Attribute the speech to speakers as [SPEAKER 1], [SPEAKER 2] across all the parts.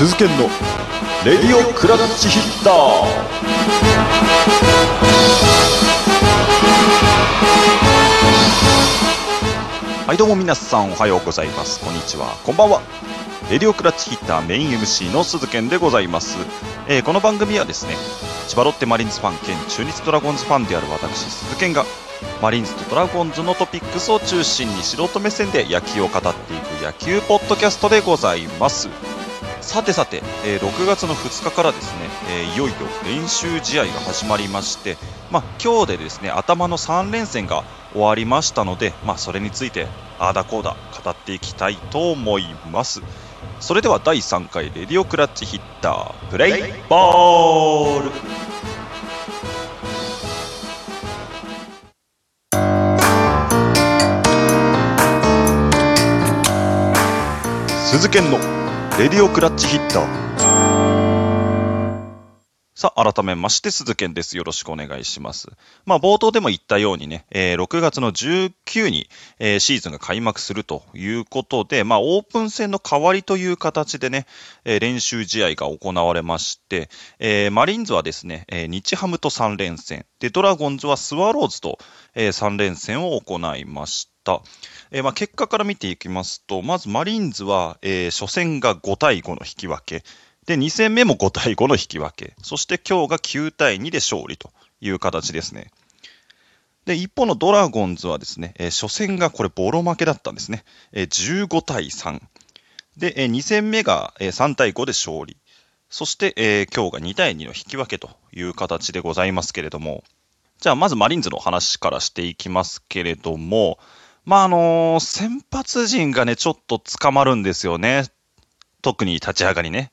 [SPEAKER 1] 鈴研のレディオクラッチヒッター。はいどうも皆さんおはようございます。こんにちは。こんばんは。レディオクラッチヒッターメイン MC の鈴研でございます、えーこの番組はですね千葉ロッテマリーンズファン兼中日ドラゴンズファンである私鈴研がマリンズとドラゴンズのトピックスを中心に素人目線で野球を語っていく野球ポッドキャストでございます。さてさて、えー6月の2日からですね、えーいよいよ練習試合が始まりまして、まあ、今日でですね頭の3連戦が終わりましたので、まあ、それについてあーだこーだ語っていきたいと思います。それでは第3回レディオクラッチヒッタープレイボール。鈴研のレディオクラッチヒッターさあ、改めまして、鈴研です。よろしくお願いします。まあ、冒頭でも言ったようにね、えー6月の19に、えーシーズンが開幕するということで、まあ、オープン戦の代わりという形でね、えー練習試合が行われまして、えーマリーンズはですね、えー日ハムと3連戦、で、ドラゴンズはスワローズと、え3連戦を行いました。えーまあ、結果から見ていきますと、まずマリーンズは、えー初戦が5対5の引き分け、で、2戦目も5対5の引き分け、そして今日が9対2で勝利という形ですね。で、一方のドラゴンズはですね、えー初戦がこれボロ負けだったんですね。えー15対3。で、え2戦目がえー3対5で勝利。そして、えー今日が2対2の引き分けという形でございますけれども、じゃあまずマリンズの話からしていきますけれども、まあ、あのー先発陣がね、ちょっと捕まるんですよね。特に立ち上がりね。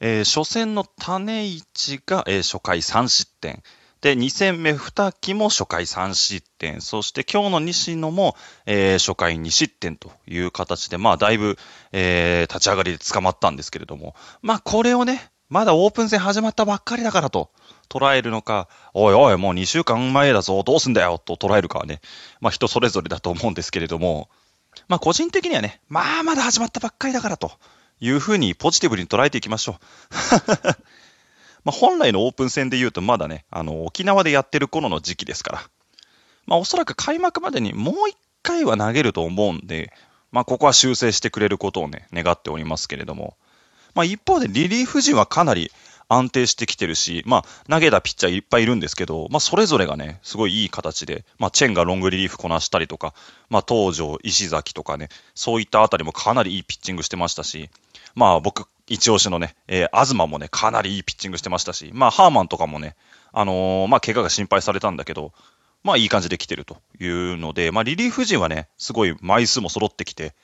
[SPEAKER 1] えー初戦の種市が、えー初回3失点。で、2戦目二木も初回3失点。そして今日の西野も、えー初回2失点という形で、まあだいぶ、えー立ち上がりで捕まったんですけれども、まあこれをね、まだオープン戦始まったばっかりだからと。捉えるのか、おいおい、もう2週間前だぞ、どうすんだよ。と捉えるかはね、まあ人それぞれだと思うんですけれども、まあ個人的にはね、まあまだ始まったばっかりだからと。いうふうにポジティブに捉えていきましょう。まあ本来のオープン戦で言うとまだね、あの沖縄でやってる頃の時期ですから、まあおそらく開幕までにもう一回は投げると思うんで、まあここは修正してくれることをね、願っておりますけれども、まあ一方でリリーフ陣はかなり安定してきてるし、まあ投げたピッチャーいっぱいいるんですけど、まあそれぞれがね、すごいいい形で、まあチェンがロングリリーフこなしたりとか、まあ東條、石崎とかね、そういったあたりもかなりいいピッチングしてましたし、まあ僕、一押しのね、えー、東もね、かなりいいピッチングしてましたし、まあハーマンとかもね、あのーまあ怪我が心配されたんだけど、まあいい感じで来てるというので、まあリリーフ陣はね、すごい枚数も揃ってきて、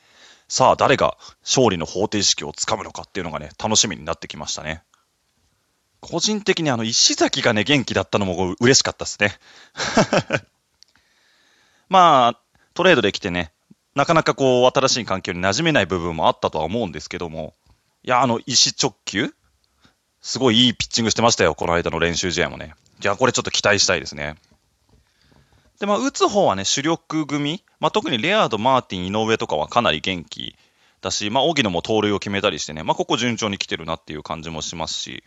[SPEAKER 1] さあ誰が勝利の方程式をつかむのかっていうのがね、楽しみになってきましたね。個人的にあの石崎がね、元気だったのも嬉しかったですね。まあ、トレードできてね、なかなかこう、新しい環境に馴染めない部分もあったとは思うんですけども、いや、あの、石直球すごいいいピッチングしてましたよ、この間の練習試合もね。いや、これちょっと期待したいですね。で、まあ、打つ方はね、主力組、まあ、特にレアード、マーティン、井上とかはかなり元気だし、まあ、荻野も盗塁を決めたりしてね、まあ、ここ順調に来てるなっていう感じもしますし、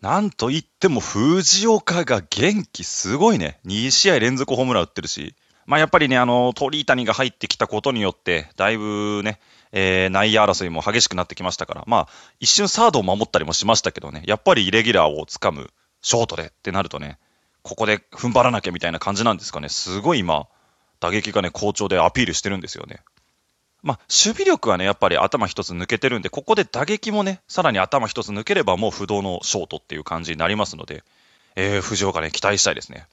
[SPEAKER 1] なんといっても藤岡が元気すごいね。2試合連続ホームラン打ってるし、まあやっぱりね、あの、鳥谷が入ってきたことによって、だいぶね、えー内野争いも激しくなってきましたから、まあ一瞬サードを守ったりもしましたけどね、やっぱりイレギュラーをつかむショートでってなるとね、ここで踏ん張らなきゃみたいな感じなんですかね。すごい今、打撃がね、好調でアピールしてるんですよね。まあ、守備力はね、やっぱり頭一つ抜けてるんで、ここで打撃もね、さらに頭一つ抜ければもう不動のショートっていう感じになりますので、えー、藤岡ね、期待したいですね。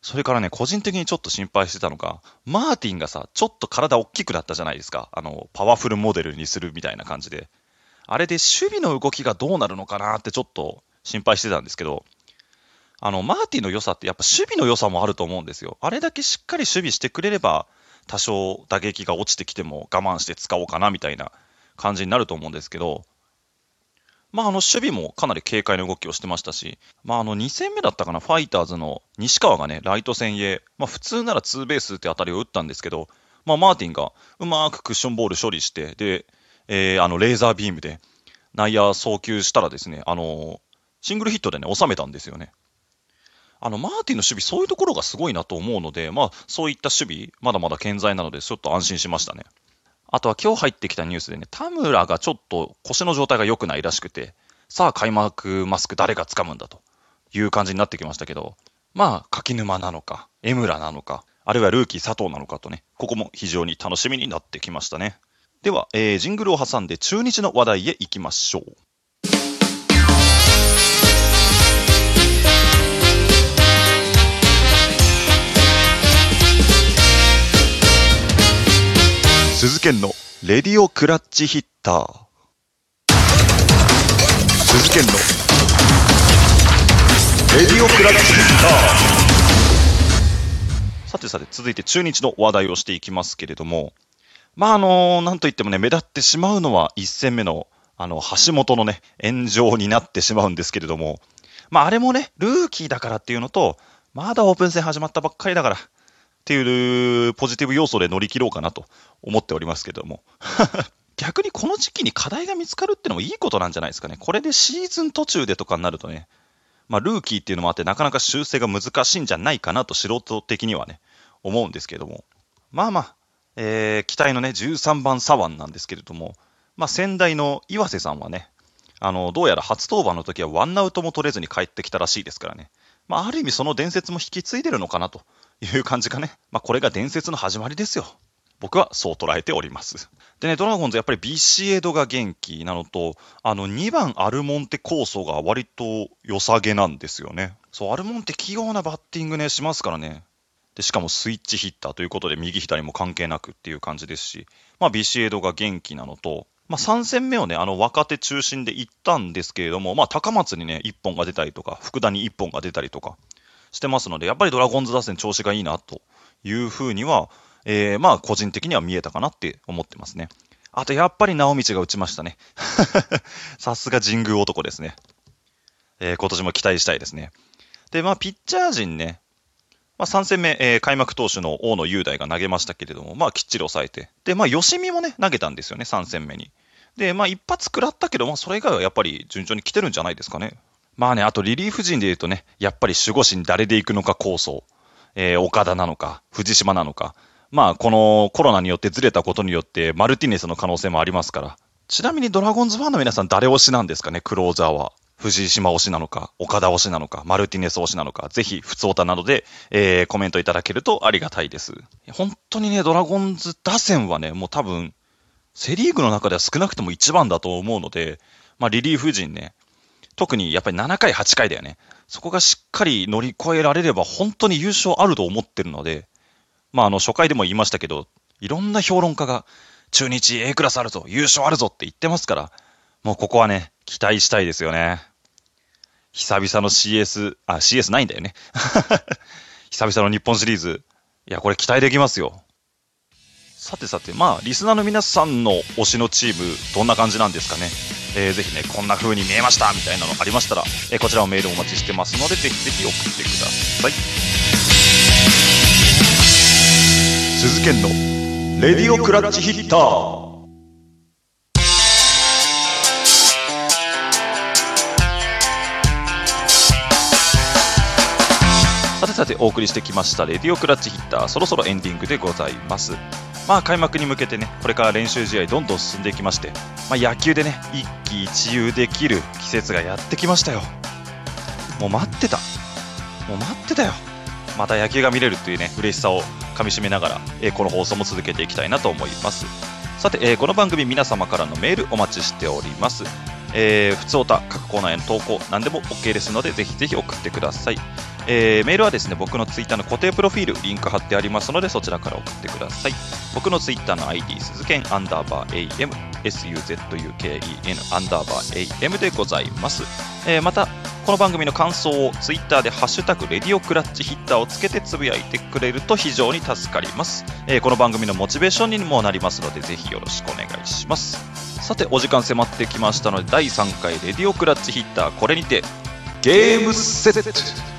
[SPEAKER 1] それからね、個人的にちょっと心配してたのが、マーティンがさ、ちょっと体大きくなったじゃないですか。あの、パワフルモデルにするみたいな感じで。あれで守備の動きがどうなるのかなってちょっと心配してたんですけど、あの、マーティンの良さってやっぱ守備の良さもあると思うんですよ。あれだけしっかり守備してくれれば、多少打撃が落ちてきても我慢して使おうかなみたいな感じになると思うんですけど、まあ、あの、守備もかなり軽快な動きをしてましたし、まあ、あの、2戦目だったかな、ファイターズの西川がね、ライト線へ、まあ、普通ならツーベースって当たりを打ったんですけど、まあ、マーティンがうまくクッションボール処理して、で、えーあの、レーザービームで内野送球したらですね、あの、シングルヒットでね、収めたんですよね。あの、マーティンの守備、そういうところがすごいなと思うので、まあ、そういった守備、まだまだ健在なので、ちょっと安心しましたね。あとは今日入ってきたニュースでね、田村がちょっと腰の状態が良くないらしくて、さあ開幕マスク誰が掴むんだという感じになってきましたけど、まあ、柿沼なのか、江村なのか、あるいはルーキー佐藤なのかとね、ここも非常に楽しみになってきましたね。では、えー、ジングルを挟んで中日の話題へ行きましょう。鈴研のレディオクラッチヒッター。鈴研のレディオクラッチヒッター。さてさて、続いて中日の話題をしていきますけれども、まあ、あの、なんといってもね、目立ってしまうのは1戦目の、あの、橋本のね、炎上になってしまうんですけれども、まあ、あれもね、ルーキーだからっていうのと、まだオープン戦始まったばっかりだから、っていうポジティブ要素で乗り切ろうかなと思っておりますけども。逆にこの時期に課題が見つかるってのもいいことなんじゃないですかね。これでシーズン途中でとかになるとね、まあ、ルーキーっていうのもあって、なかなか修正が難しいんじゃないかなと素人的にはね、思うんですけども。まあまあ、えー、期待のね、13番左腕なんですけれども、まあ、先代の岩瀬さんはね、あの、どうやら初登板の時はワンアウトも取れずに帰ってきたらしいですからね。まあ、ある意味その伝説も引き継いでるのかなという感じかね。まあ、これが伝説の始まりですよ。僕はそう捉えております。でね、ドラゴンズやっぱりビシエドが元気なのと、あの2番アルモンテ構想が割と良さげなんですよね。そう、アルモンテ器用なバッティングね、しますからね。で、しかもスイッチヒッターということで右左も関係なくっていう感じですし、まあビシエドが元気なのと、まあ3戦目をね、あの若手中心で行ったんですけれども、まあ高松にね、1本が出たりとか、福田に1本が出たりとかしてますので、やっぱりドラゴンズ打線調子がいいなというふうには、えー、まあ個人的には見えたかなって思ってますね。あとやっぱり直道が打ちましたね。さすが神宮男ですね。えー、今年も期待したいですね。で、まあピッチャー陣ね、まあ、3戦目、えー、開幕投手の大野雄大が投げましたけれども、まあ、きっちり抑えて。で、まあ、吉見もね、投げたんですよね、3戦目に。で、まあ、一発食らったけど、まあ、それ以外はやっぱり順調に来てるんじゃないですかね。まあね、あとリリーフ陣で言うとね、やっぱり守護神誰で行くのか構想。えー、岡田なのか、藤島なのか。まあ、このコロナによってずれたことによって、マルティネスの可能性もありますから。ちなみにドラゴンズファンの皆さん誰推しなんですかね、クローザーは。藤島推しなのか、岡田推しなのか、マルティネス推しなのか、ぜひ、普通歌などで、えー、コメントいただけるとありがたいです。本当にね、ドラゴンズ打線はね、もう多分、セリーグの中では少なくとも一番だと思うので、まあ、リリーフ陣ね、特にやっぱり7回、8回だよね。そこがしっかり乗り越えられれば本当に優勝あると思ってるので、まあ、あの、初回でも言いましたけど、いろんな評論家が、中日 A クラスあるぞ、優勝あるぞって言ってますから、もうここはね、期待したいですよね。久々の CS、あ、CS ないんだよね。久々の日本シリーズ。いや、これ期待できますよ。さてさて、まあ、リスナーの皆さんの推しのチーム、どんな感じなんですかね。えー、ぜひね、こんな風に見えましたみたいなのありましたら、えー、こちらもメールお待ちしてますので、ぜひぜひ送ってください。鈴研のレディオクラッチヒッター。さてさてお送りしてきましたレディオクラッチヒッターそろそろエンディングでございますまあ開幕に向けてねこれから練習試合どんどん進んでいきまして、まあ、野球でね一喜一憂できる季節がやってきましたよ。もう待ってた。もう待ってたよ。また野球が見れるっていうね嬉しさをかみしめながら、えー、この放送も続けていきたいなと思います。さて、えー、この番組皆様からのメールお待ちしております。えー、普通おた各コーナーへの投稿何でも OK ですのでぜひぜひ送ってください。えー、メールはですね、僕のツイッターの固定プロフィール、リンク貼ってありますので、そちらから送ってください。僕のツイッターの ID、鈴剣アンダーバー AM、SUZUKEN アンダーバー AM でございます。えー、また、この番組の感想をツイッターでハッシュタグレディオクラッチヒッターをつけてつぶやいてくれると非常に助かります。えー、この番組のモチベーションにもなりますので、ぜひよろしくお願いします。さて、お時間迫ってきましたので、第3回レディオクラッチヒッター、これにて、ゲームセット